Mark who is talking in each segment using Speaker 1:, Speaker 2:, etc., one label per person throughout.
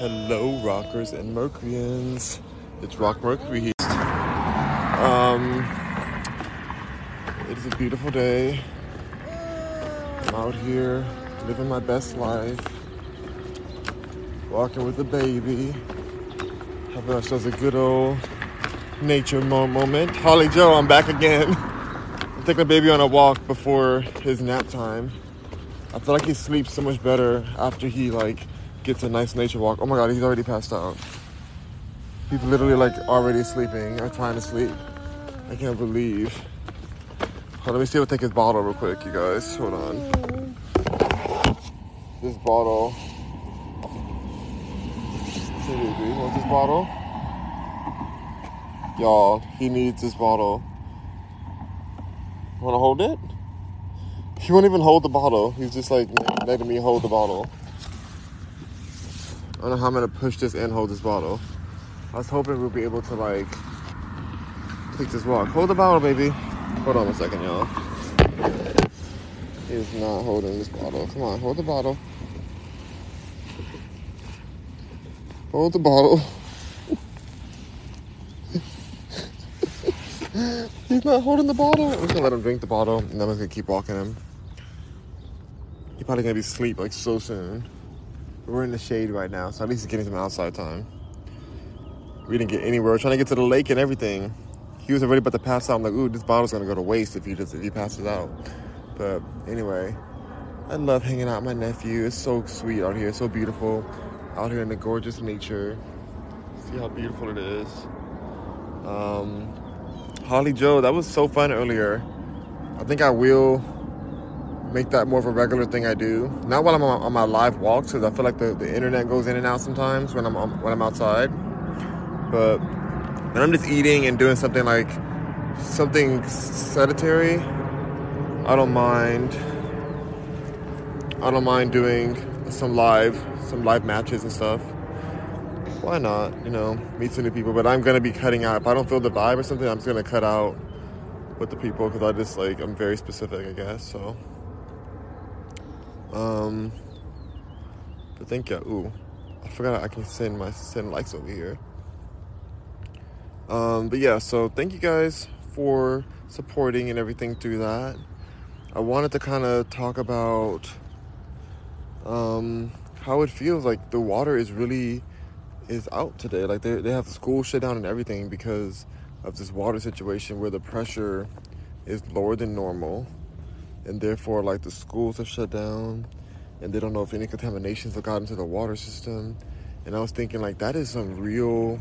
Speaker 1: Hello, rockers and Mercuryans. It's Rock Mercury here. Um, it is a beautiful day. I'm out here living my best life, walking with the baby, having ourselves a good old nature mo- moment. Holly Joe, I'm back again. I'm taking the baby on a walk before his nap time. I feel like he sleeps so much better after he like gets a nice nature walk. Oh my god, he's already passed out. He's literally like already sleeping or trying to sleep. I can't believe. Hold on, let me see if I take his bottle real quick, you guys. Hold on. This bottle. Baby, want this bottle? Y'all, he needs this bottle. Wanna hold it? He won't even hold the bottle. He's just like letting me hold the bottle. I don't know how I'm gonna push this and hold this bottle. I was hoping we'll be able to like take this walk. Hold the bottle, baby. Hold on a second, y'all. He is not holding this bottle. Come on, hold the bottle. Hold the bottle. He's not holding the bottle. I'm just gonna let him drink the bottle and then I'm gonna keep walking him. He's probably gonna be asleep like so soon. We're in the shade right now, so at least he's getting some outside time. We didn't get anywhere. We're trying to get to the lake and everything. He was already about to pass out. I'm like, ooh, this bottle's gonna go to waste if he just if he passes out. But anyway, I love hanging out with my nephew. It's so sweet out here. It's so beautiful. Out here in the gorgeous nature. See how beautiful it is. Um, Holly Joe, that was so fun earlier. I think I will make that more of a regular thing I do. Not while I'm on, on my live walks, because I feel like the, the internet goes in and out sometimes when I'm on, when I'm outside. But when I'm just eating and doing something like something sedentary, I don't mind. I don't mind doing some live, some live matches and stuff. Why not? You know, meet some new people. But I'm gonna be cutting out. If I don't feel the vibe or something, I'm just gonna cut out with the people because I just like I'm very specific, I guess. So, um, but thank you. Ooh, I forgot I can send my send likes over here. Um, but yeah, so thank you guys for supporting and everything through that. I wanted to kind of talk about um, how it feels like the water is really is out today. Like they they have the school shut down and everything because of this water situation where the pressure is lower than normal, and therefore like the schools have shut down, and they don't know if any contaminations have gotten to the water system. And I was thinking like that is some real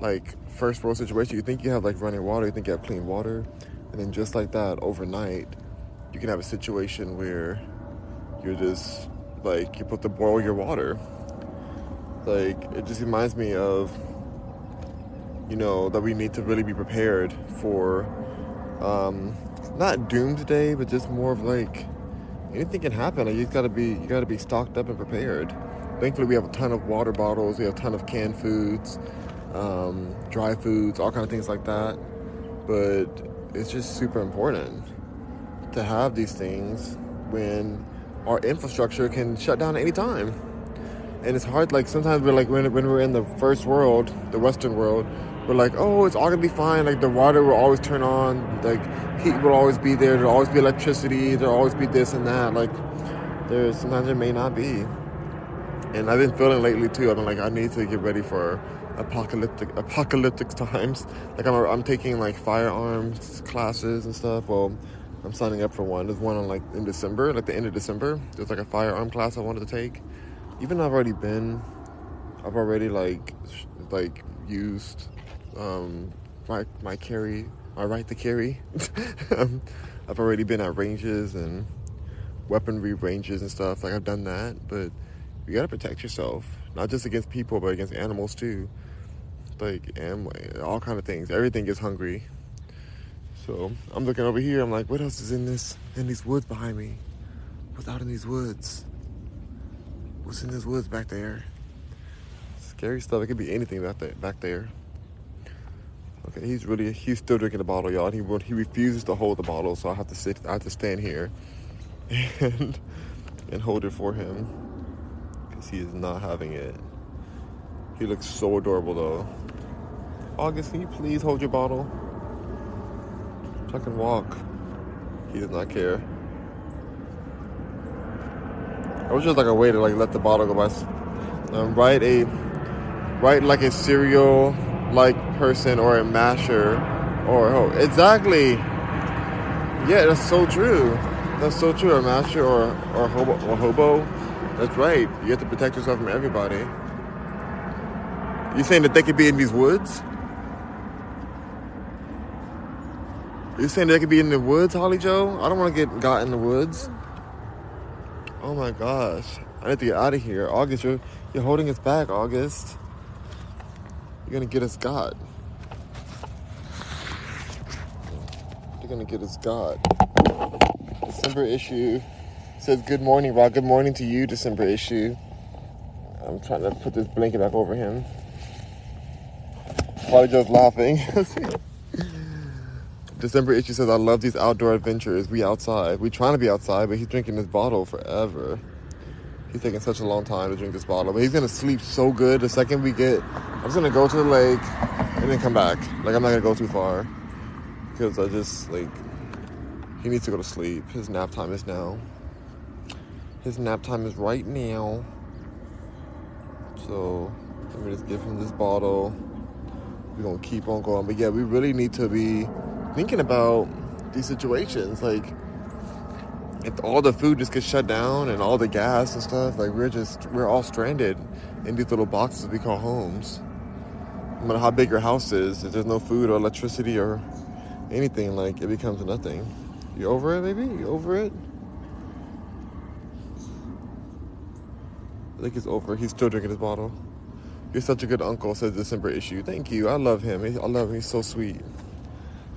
Speaker 1: like first world situation. You think you have like running water, you think you have clean water, and then just like that overnight, you can have a situation where you're just like you put to boil your water. Like it just reminds me of you know that we need to really be prepared for um, not doomsday, but just more of like anything can happen. Like you gotta be you gotta be stocked up and prepared. Thankfully, we have a ton of water bottles. We have a ton of canned foods, um, dry foods, all kind of things like that. But it's just super important to have these things when our infrastructure can shut down at any time. And it's hard, like sometimes we're like, when, when we're in the first world, the Western world, we're like, oh, it's all gonna be fine. Like the water will always turn on, like heat will always be there, there'll always be electricity, there'll always be this and that. Like there's sometimes there may not be. And I've been feeling lately too, I'm like, I need to get ready for apocalyptic apocalyptic times. Like I'm, I'm taking like firearms classes and stuff. Well, I'm signing up for one. There's one on like in December, like the end of December. There's like a firearm class I wanted to take. Even though I've already been, I've already like like used um, my my carry, my right to carry. I've already been at ranges and weaponry ranges and stuff. Like I've done that, but you gotta protect yourself, not just against people, but against animals too. Like and all kind of things. Everything gets hungry. So I'm looking over here. I'm like, what else is in this in these woods behind me? What's out in these woods? What's in these woods back there? Scary stuff. It could be anything back there. Back there. Okay, he's really he's still drinking the bottle, y'all. He won't, he refuses to hold the bottle, so I have to sit. I have to stand here and and hold it for him because he is not having it. He looks so adorable though. August, can you please hold your bottle? So I can walk. He does not care. I was just like a way to like let the bottle go by. Um, write a write like a serial like person or a masher or oh, exactly. Yeah, that's so true. That's so true. A masher or or hobo hobo. That's right. You have to protect yourself from everybody. You saying that they could be in these woods? You saying they could be in the woods, Holly Joe? I don't want to get got in the woods. Oh my gosh. I need to get out of here. August, you're you're holding us back, August. You're gonna get us got. Gonna get us God. December issue says good morning, Rob. Good morning to you, December issue. I'm trying to put this blanket back over him. Probably just laughing. December issue says, I love these outdoor adventures. We outside. We trying to be outside, but he's drinking this bottle forever. He's taking such a long time to drink this bottle. But he's gonna sleep so good the second we get I'm just gonna go to the lake and then come back. Like I'm not gonna go too far. Because I just like he needs to go to sleep. His nap time is now. His nap time is right now. So let me just give him this bottle. We're gonna keep on going. But yeah, we really need to be thinking about these situations. Like, if all the food just gets shut down and all the gas and stuff, like we're just we're all stranded in these little boxes we call homes. No matter how big your house is, if there's no food or electricity or anything, like it becomes nothing. You over it, baby? You over it? I think he's over. He's still drinking his bottle. You're such a good uncle, says December issue. Thank you. I love him. I love him. He's so sweet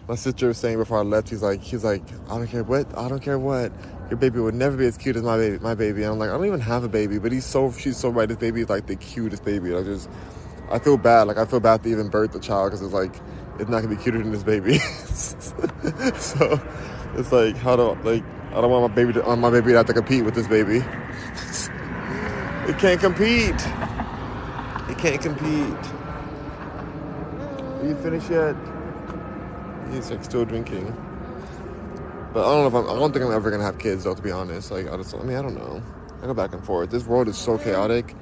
Speaker 1: my sister was saying before I left, he's like, he's like, I don't care what, I don't care what. Your baby would never be as cute as my baby. My baby. And I'm like, I don't even have a baby, but he's so, she's so right. His baby is like the cutest baby. I just, I feel bad. Like I feel bad to even birth the child because it's like, it's not gonna be cuter than this baby. so it's like, how do like, I don't want my baby to, my baby to have to compete with this baby. it can't compete. It can't compete. Are you finished yet? he's like still drinking. But I don't know if I'm, I don't think I'm ever gonna have kids though. To be honest, like I just, I mean, I don't know. I go back and forth. This world is so chaotic.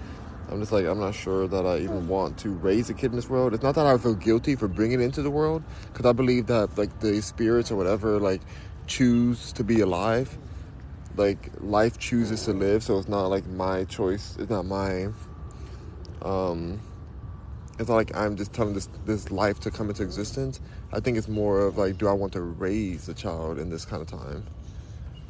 Speaker 1: I'm just like, I'm not sure that I even want to raise a kid in this world. It's not that I feel guilty for bringing it into the world, because I believe that like the spirits or whatever like choose to be alive. Like life chooses to live, so it's not like my choice. It's not my um it's not like I'm just telling this this life to come into existence. I think it's more of like, do I want to raise a child in this kind of time?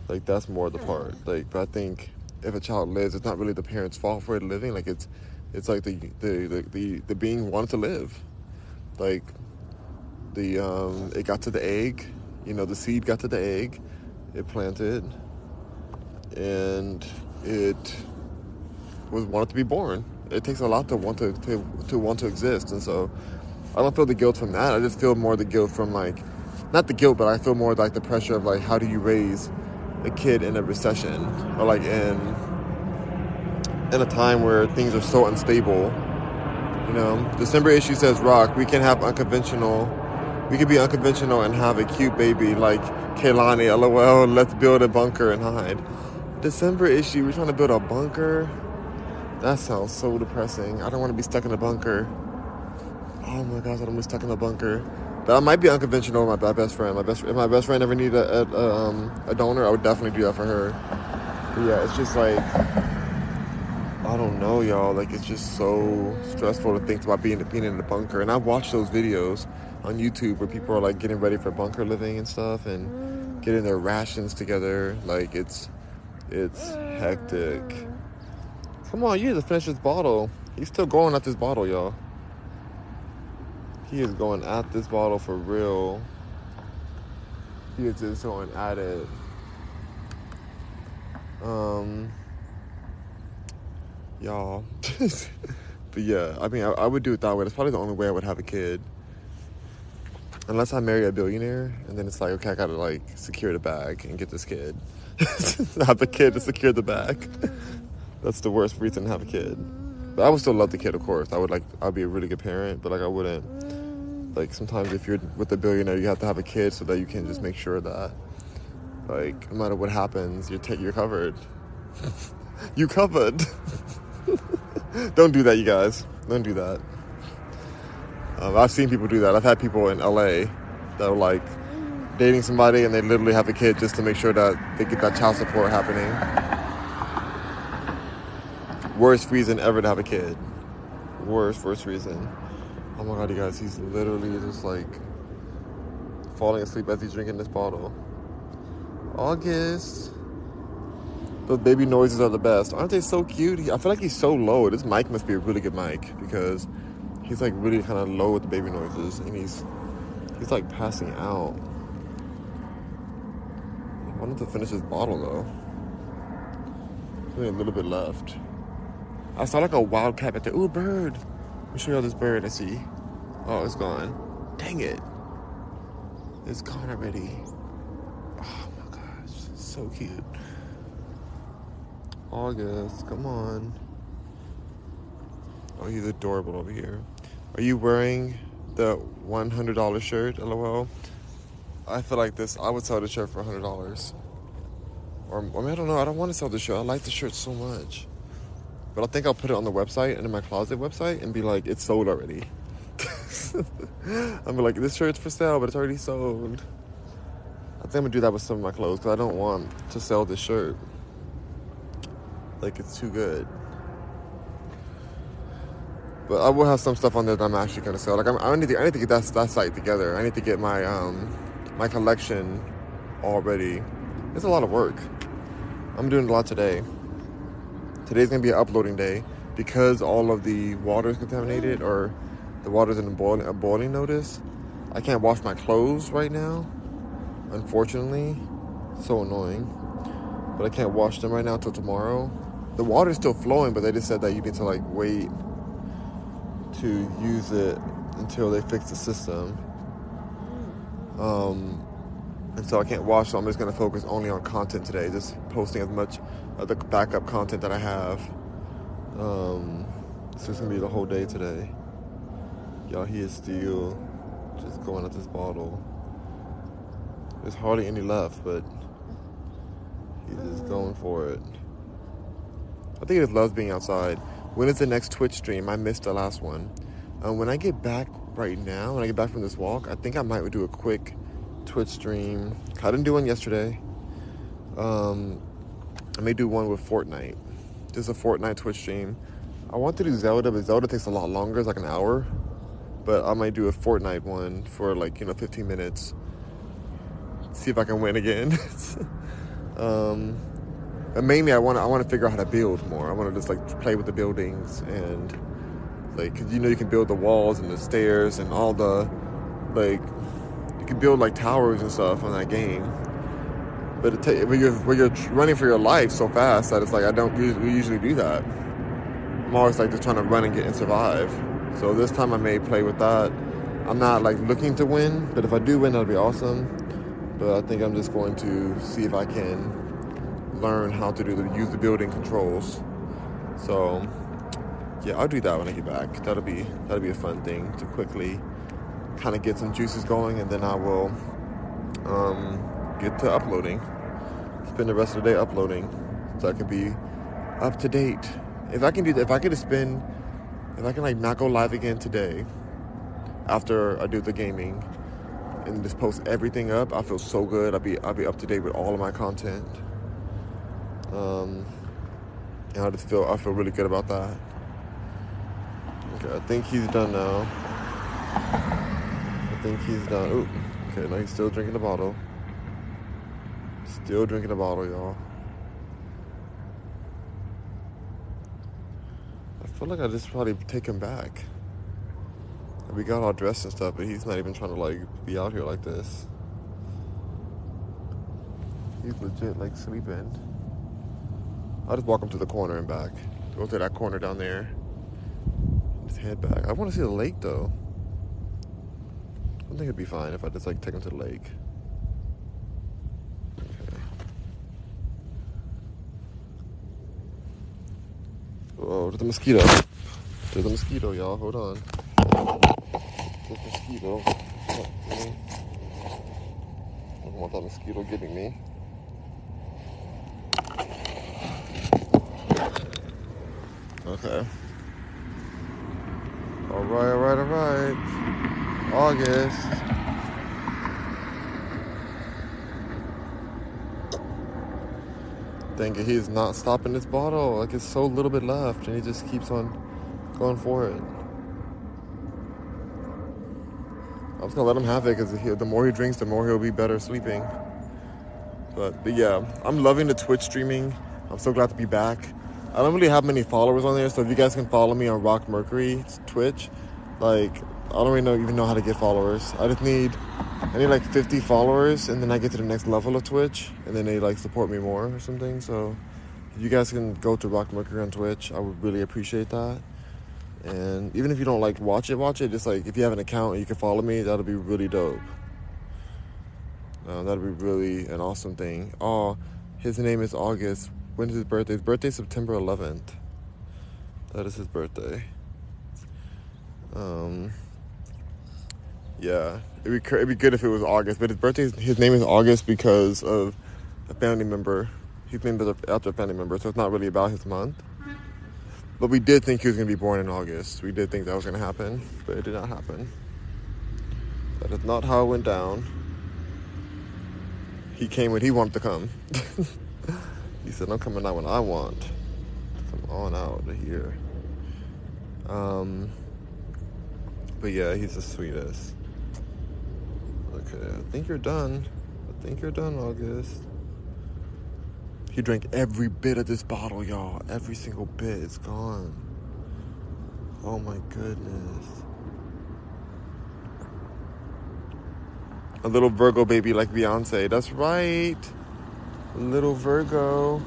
Speaker 1: Like that's more the part. Like, but I think if a child lives, it's not really the parents' fault for it living. Like it's it's like the the the the, the being wanted to live. Like the um, it got to the egg. You know, the seed got to the egg. It planted, and it was wanted to be born it takes a lot to want to, to to want to exist, and so I don't feel the guilt from that. I just feel more the guilt from like, not the guilt, but I feel more like the pressure of like, how do you raise a kid in a recession or like in in a time where things are so unstable. You know, December issue says, "Rock, we can have unconventional." We could be unconventional and have a cute baby like Kaylani. LOL. Let's build a bunker and hide. December issue. We're trying to build a bunker. That sounds so depressing. I don't want to be stuck in a bunker. Oh my gosh, I don't want to be stuck in a bunker. But I might be unconventional with my best friend. My best if my best friend ever needed a, a, um, a donor, I would definitely do that for her. But yeah, it's just like I don't know, y'all. Like it's just so stressful to think about being being in the bunker. And I watch those videos on YouTube where people are like getting ready for bunker living and stuff and getting their rations together. Like it's it's hectic. Come on, you need to finish this bottle. He's still going at this bottle, y'all. He is going at this bottle for real. He is just going at it. Um, y'all. but yeah, I mean, I, I, would do it that way. That's probably the only way I would have a kid. Unless I marry a billionaire, and then it's like, okay, I gotta like secure the bag and get this kid. have the kid to secure the bag. That's the worst reason to have a kid. But I would still love the kid, of course. I would like, I'd be a really good parent, but like I wouldn't. Like sometimes if you're with a billionaire, you have to have a kid so that you can just make sure that, like, no matter what happens, you're t- you're covered. you covered. Don't do that, you guys. Don't do that. Um, I've seen people do that. I've had people in LA that are like dating somebody and they literally have a kid just to make sure that they get that child support happening. Worst reason ever to have a kid. Worst, worst reason. Oh my god, you guys, he's literally just like falling asleep as he's drinking this bottle. August. Those baby noises are the best. Aren't they so cute? I feel like he's so low. This mic must be a really good mic because he's like really kind of low with the baby noises and he's he's like passing out. I wanted to finish his bottle though. There's only a little bit left. I saw like a wildcat at the Ooh, bird. Me show y'all this bird I see. Oh, it's gone. Dang it. It's gone already. Oh my gosh. So cute. August, come on. Oh, he's adorable over here. Are you wearing the $100 shirt? LOL. I feel like this, I would sell the shirt for $100. Or, I mean, I don't know. I don't want to sell the shirt. I like the shirt so much. But I think I'll put it on the website and in my closet website and be like, it's sold already. I'm like, this shirt's for sale, but it's already sold. I think I'm gonna do that with some of my clothes because I don't want to sell this shirt. Like it's too good. But I will have some stuff on there that I'm actually gonna sell. Like I'm, I need to, I need to get that that site together. I need to get my um my collection already. It's a lot of work. I'm doing a lot today. Today's gonna be an uploading day because all of the water is contaminated or the water's in a boiling, a boiling notice. I can't wash my clothes right now, unfortunately. So annoying. But I can't wash them right now until tomorrow. The water's still flowing, but they just said that you need to like wait to use it until they fix the system. Um, and so I can't watch. so I'm just gonna focus only on content today, just posting as much of the backup content that I have. Um, so it's gonna be the whole day today. Y'all, he is still just going at this bottle. There's hardly any left, but he's just going for it. I think he just loves being outside. When is the next Twitch stream? I missed the last one. Um, when I get back right now, when I get back from this walk, I think I might do a quick Twitch stream. I didn't do one yesterday. Um, I may do one with Fortnite. Just a Fortnite Twitch stream. I want to do Zelda, but Zelda takes a lot longer. It's like an hour. But I might do a Fortnite one for like, you know, 15 minutes. See if I can win again. um, and mainly, I want to I want to figure out how to build more. I want to just like play with the buildings and like, you know, you can build the walls and the stairs and all the like can build like towers and stuff on that game. But it when you're when you're running for your life so fast that it's like I don't usually, usually do that. I'm always like just trying to run and get and survive. So this time I may play with that. I'm not like looking to win, but if I do win, that'll be awesome. But I think I'm just going to see if I can learn how to do the use the building controls. So yeah, I'll do that when I get back. That'll be that'll be a fun thing to quickly kind of get some juices going, and then I will um, get to uploading. Spend the rest of the day uploading, so I can be up to date. If I can do that, if I could spend, if I can like not go live again today, after I do the gaming, and just post everything up, I feel so good. I'll be I'll be up to date with all of my content. Um, and I just feel I feel really good about that. Okay, I think he's done now. Think he's done. Ooh, okay, now he's still drinking the bottle. Still drinking the bottle, y'all. I feel like I just probably take him back. We got all dressed and stuff, but he's not even trying to like be out here like this. He's legit like sleeping. I'll just walk him to the corner and back. Go to that corner down there. Just head back. I want to see the lake though. I think it'd be fine if I just like take him to the lake. Okay. Whoa, there's a mosquito. There's a mosquito, y'all. Hold on. There's a mosquito. I don't want that mosquito getting me. Okay. All right, all right, all right. August. It, he's not stopping this bottle. Like it's so little bit left, and he just keeps on going for it. I'm just gonna let him have it because the more he drinks, the more he'll be better sleeping. But, but yeah, I'm loving the Twitch streaming. I'm so glad to be back. I don't really have many followers on there, so if you guys can follow me on Rock Mercury Twitch, like I don't really know even know how to get followers. I just need I need like 50 followers, and then I get to the next level of Twitch, and then they like support me more or something. So if you guys can go to Rock Mercury on Twitch, I would really appreciate that. And even if you don't like watch it, watch it. Just like if you have an account you can follow me, that'll be really dope. Uh, that'll be really an awesome thing. Oh, his name is August. When is his birthday? His birthday is September 11th. That is his birthday. Um, yeah, it'd be it'd be good if it was August, but his birthday his name is August because of a family member. He's named after a family member, so it's not really about his month. But we did think he was gonna be born in August. We did think that was gonna happen, but it did not happen. That is not how it went down. He came when he wanted to come. he said, "I'm coming out when I want." Come on out of here. Um, but yeah, he's the sweetest. Okay, I think you're done. I think you're done, August. He drank every bit of this bottle, y'all. Every single bit. It's gone. Oh my goodness. A little Virgo baby like Beyonce. That's right. Little Virgo.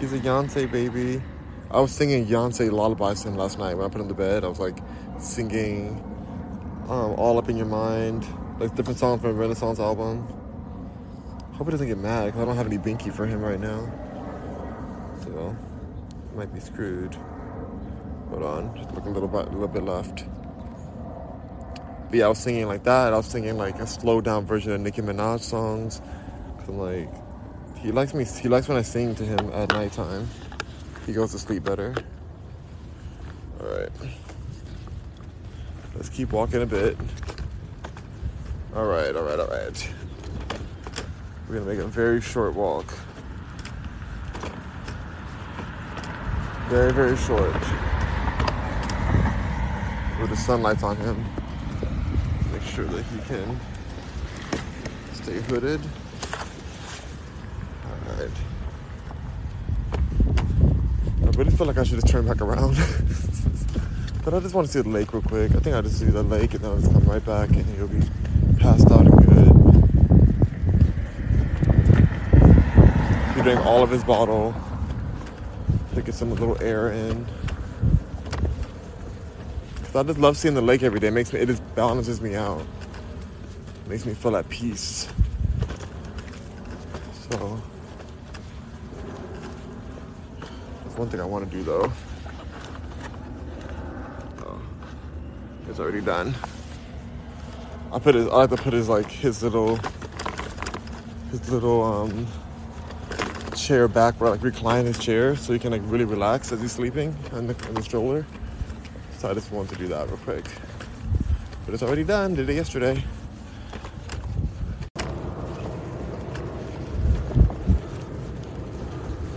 Speaker 1: He's a Beyonce baby. I was singing Beyonce lullabies to him last night when I put him to bed. I was like singing um, All Up in Your Mind, like different songs from Renaissance album. Hope he doesn't get mad because I don't have any binky for him right now. So, might be screwed. Hold on, just look a little bit, a little bit left. But yeah, I was singing like that. I was singing like a slowed down version of Nicki Minaj songs. Cause I'm like, he likes me. He likes when I sing to him at nighttime. He goes to sleep better. All right. Let's keep walking a bit. All right, all right, all right. We're gonna make a very short walk. Very, very short. With the sunlight's on him. Make sure that he can stay hooded. All right. I really feel like I should have turned back around. But I just want to see the lake real quick. I think I'll just see the lake and then I'll just come right back and he'll be passed out and good. He drank all of his bottle to get some little air in. Cause I just love seeing the lake every day. It makes me it just balances me out. It makes me feel at peace. So that's one thing I want to do though. Already done. I put his. I like to put his like his little his little um chair back where I like recline his chair so he can like really relax as he's sleeping in the, the stroller. So I just wanted to do that real quick. But it's already done. Did it yesterday.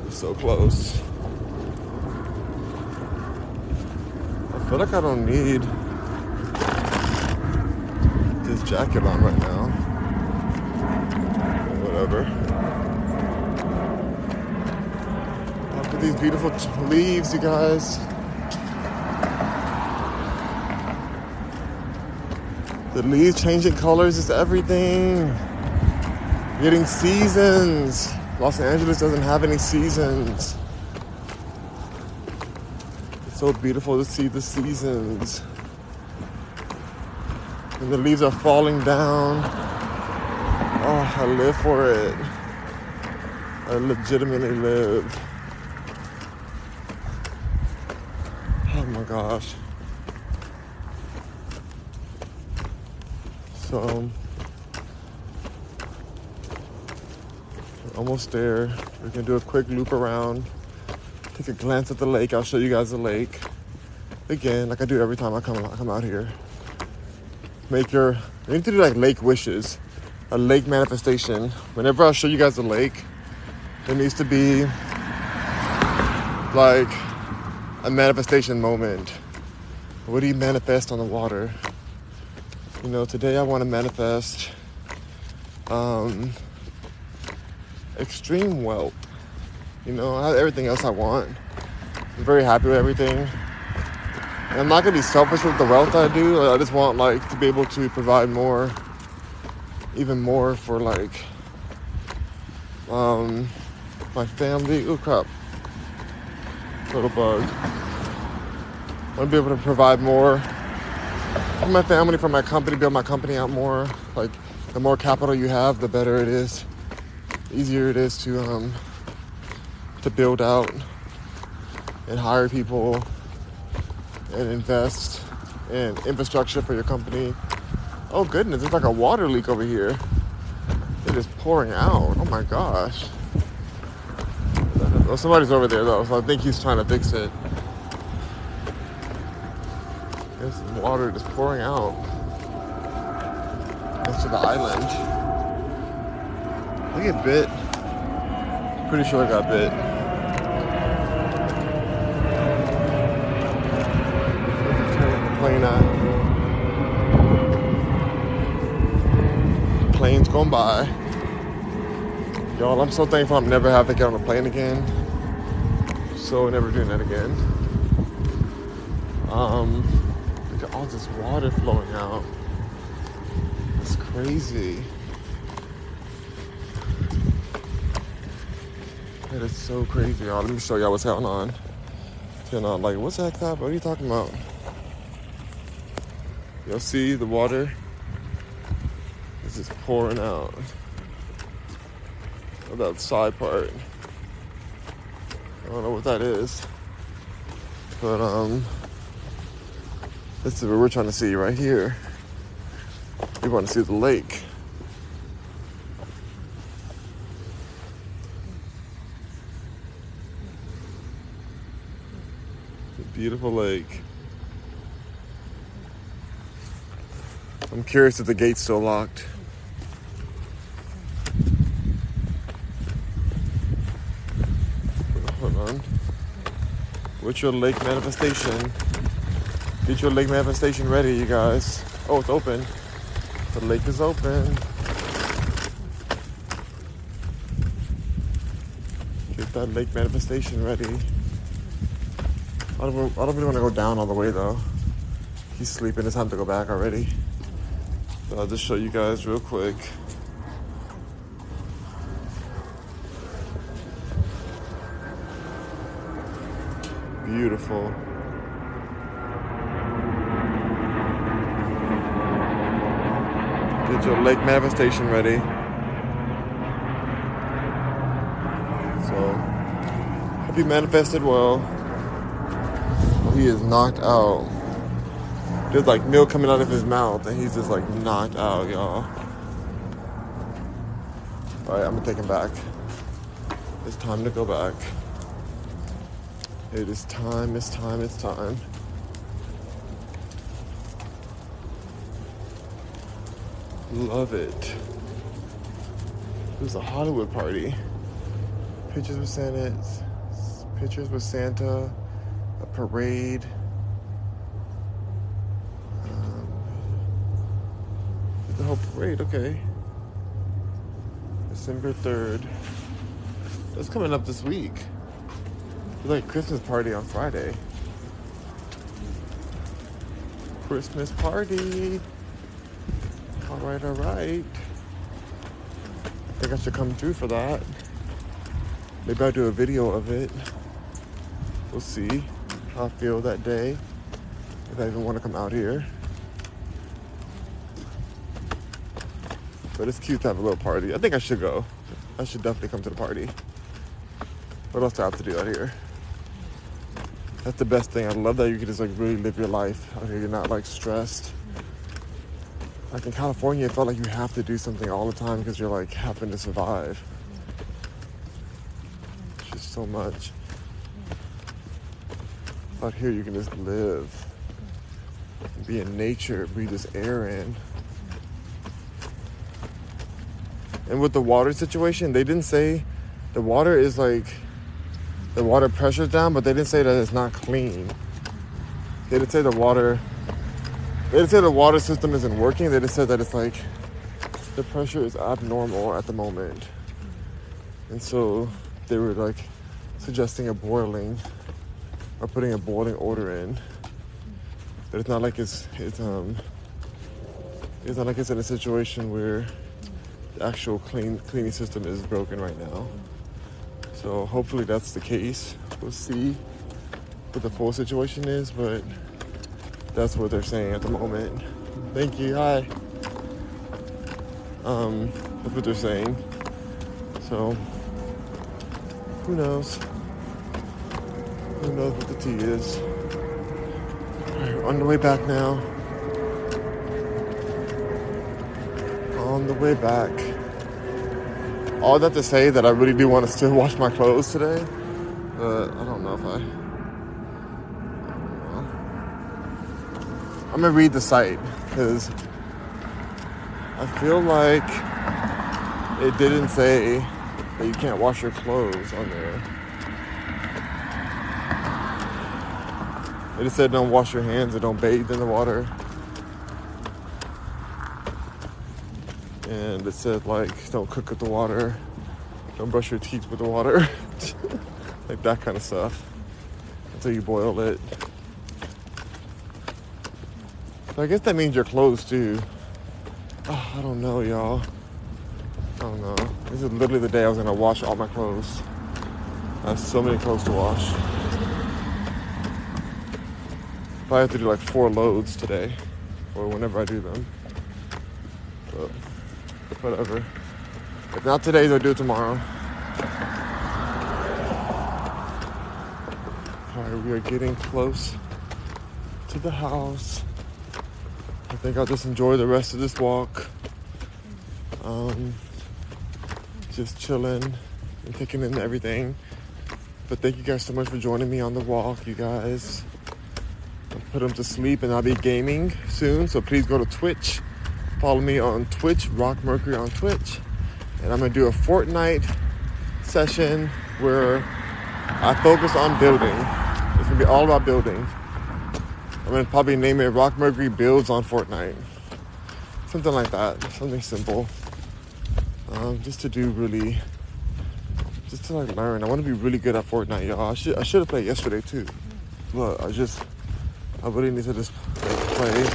Speaker 1: So close. I feel like I don't need this jacket on right now. Whatever. Look at these beautiful leaves, you guys. The leaves changing colors is everything. Getting seasons. Los Angeles doesn't have any seasons. It's so beautiful to see the seasons the leaves are falling down. Oh, I live for it. I legitimately live. Oh my gosh. So, almost there. We're gonna do a quick loop around, take a glance at the lake. I'll show you guys the lake again, like I do every time I come I come out here. Make your you need to do like lake wishes, a lake manifestation. Whenever I show you guys the lake, there needs to be like a manifestation moment. What do you manifest on the water? You know, today I want to manifest um, extreme wealth. You know, I have everything else I want. I'm very happy with everything. I'm not gonna be selfish with the wealth I do. I just want like to be able to provide more, even more for like um, my family. Oh crap! Little bug. I want to be able to provide more for my family, for my company, build my company out more. Like the more capital you have, the better it is easier it is to um, to build out and hire people and invest in infrastructure for your company. Oh goodness, it's like a water leak over here. It is pouring out. Oh my gosh. Oh, somebody's over there though, so I think he's trying to fix it. There's water just pouring out next to the island. I get bit. Pretty sure I got bit. Planes by. Y'all, I'm so thankful I'm never having to get on a plane again. So never doing that again. Um, look at all this water flowing out. It's crazy. That is so crazy, y'all. Let me show y'all what's going on. Turn on, like, what's that? What are you talking about? You'll see the water pouring out of that side part. I don't know what that is. But um this is what we're trying to see right here. We want to see the lake. Beautiful lake. I'm curious if the gate's still locked. On. What's your lake manifestation? Get your lake manifestation ready, you guys. Oh, it's open. The lake is open. Get that lake manifestation ready. I don't, I don't really want to go down all the way though. He's sleeping. It's time to go back already. But I'll just show you guys real quick. Beautiful. Get your lake manifestation ready. So, hope you manifested well he is knocked out. There's like milk coming out of his mouth, and he's just like knocked out, y'all. All right, I'm gonna take him back. It's time to go back. It is time, it's time, it's time. Love it. It was a Hollywood party. Pictures with Santa. Pictures with Santa a parade. Um, the whole parade, okay. December 3rd. That's coming up this week. Like Christmas party on Friday. Christmas party. All right, all right. I think I should come through for that. Maybe I'll do a video of it. We'll see. How I feel that day. If I even want to come out here. But it's cute to have a little party. I think I should go. I should definitely come to the party. What else do I have to do out here? That's the best thing. I love that you can just like really live your life. Okay, you're not like stressed. Like in California, it felt like you have to do something all the time because you're like having to survive. Just so much. Out here, you can just live, be in nature, breathe this air in. And with the water situation, they didn't say the water is like the water pressure's down, but they didn't say that it's not clean. They didn't say the water. They didn't say the water system isn't working. They just said that it's like the pressure is abnormal at the moment, and so they were like suggesting a boiling or putting a boiling order in. But it's not like it's it's um it's not like it's in a situation where the actual clean cleaning system is broken right now. So hopefully that's the case. We'll see what the full situation is, but that's what they're saying at the moment. Thank you. Hi. Um, that's what they're saying. So who knows? Who knows what the tea is? On the way back now. On the way back all that to say that I really do want to still wash my clothes today, but I don't know if I. I'm gonna read the site because I feel like it didn't say that you can't wash your clothes on there. It just said don't wash your hands and don't bathe in the water. And it said like don't cook with the water. Don't brush your teeth with the water. Like that kind of stuff. Until you boil it. So i guess that means your clothes too. Oh, i don't know y'all. I don't know. This is literally the day i was gonna wash all my clothes. I have so many clothes to wash. I have to do like four loads today or whenever i do them. But whatever. If not today, they'll do it tomorrow. Alright, we are getting close to the house. I think I'll just enjoy the rest of this walk. Um, just chilling and taking in everything. But thank you guys so much for joining me on the walk, you guys. I'll put them to sleep and I'll be gaming soon. So please go to Twitch Follow me on Twitch, Rock Mercury on Twitch. And I'm gonna do a Fortnite session where I focus on building. It's gonna be all about building. I'm gonna probably name it Rock Mercury Builds on Fortnite. Something like that. Something simple. Um, just to do really, just to like learn. I want to be really good at Fortnite, y'all. I should I should have played yesterday too, but I just I really need to just play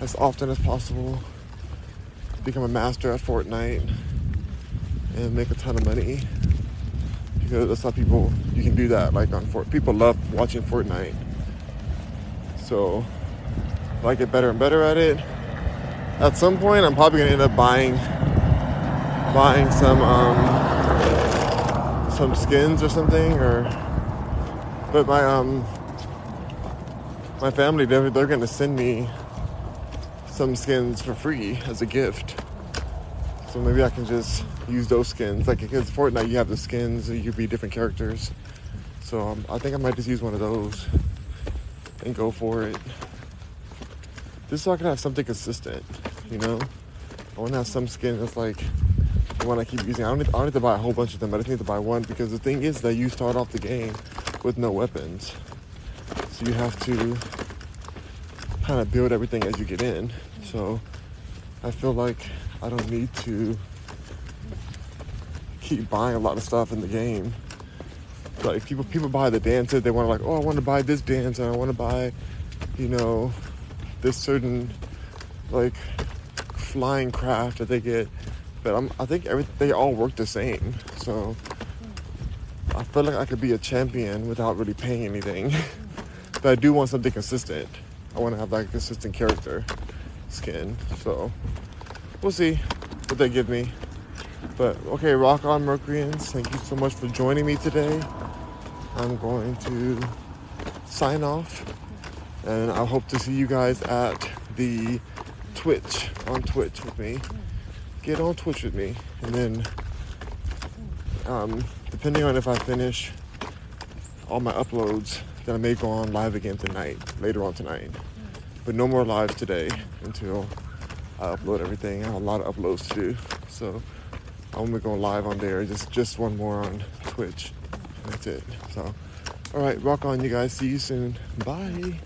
Speaker 1: as often as possible become a master at Fortnite and make a ton of money. Because that's how people you can do that like on Fort people love watching Fortnite. So if I get better and better at it at some point I'm probably gonna end up buying buying some um, some skins or something or but my um my family they're, they're gonna send me some skins for free as a gift. So maybe I can just use those skins. Like because Fortnite, you have the skins, you can be different characters. So um, I think I might just use one of those and go for it. Just so I can have something consistent, you know. I want to have some skin that's like the one I keep using. I don't, need, I don't need to buy a whole bunch of them. But I just need to buy one because the thing is that you start off the game with no weapons, so you have to kind of build everything as you get in. So I feel like I don't need to keep buying a lot of stuff in the game. Like people people buy the dances, they want to like, oh I want to buy this dance and I want to buy, you know, this certain like flying craft that they get. But I'm, I think every, they all work the same. So I feel like I could be a champion without really paying anything. but I do want something consistent. I want to have a consistent character skin. So we'll see what they give me. But okay, rock on Mercuryans. Thank you so much for joining me today. I'm going to sign off. And I hope to see you guys at the Twitch, on Twitch with me. Get on Twitch with me. And then, um, depending on if I finish all my uploads, then I may go on live again tonight, later on tonight. But no more lives today until I upload everything. I have a lot of uploads to do. So I'm gonna go live on there. Just just one more on Twitch. That's it. So all right, rock on you guys. See you soon. Bye.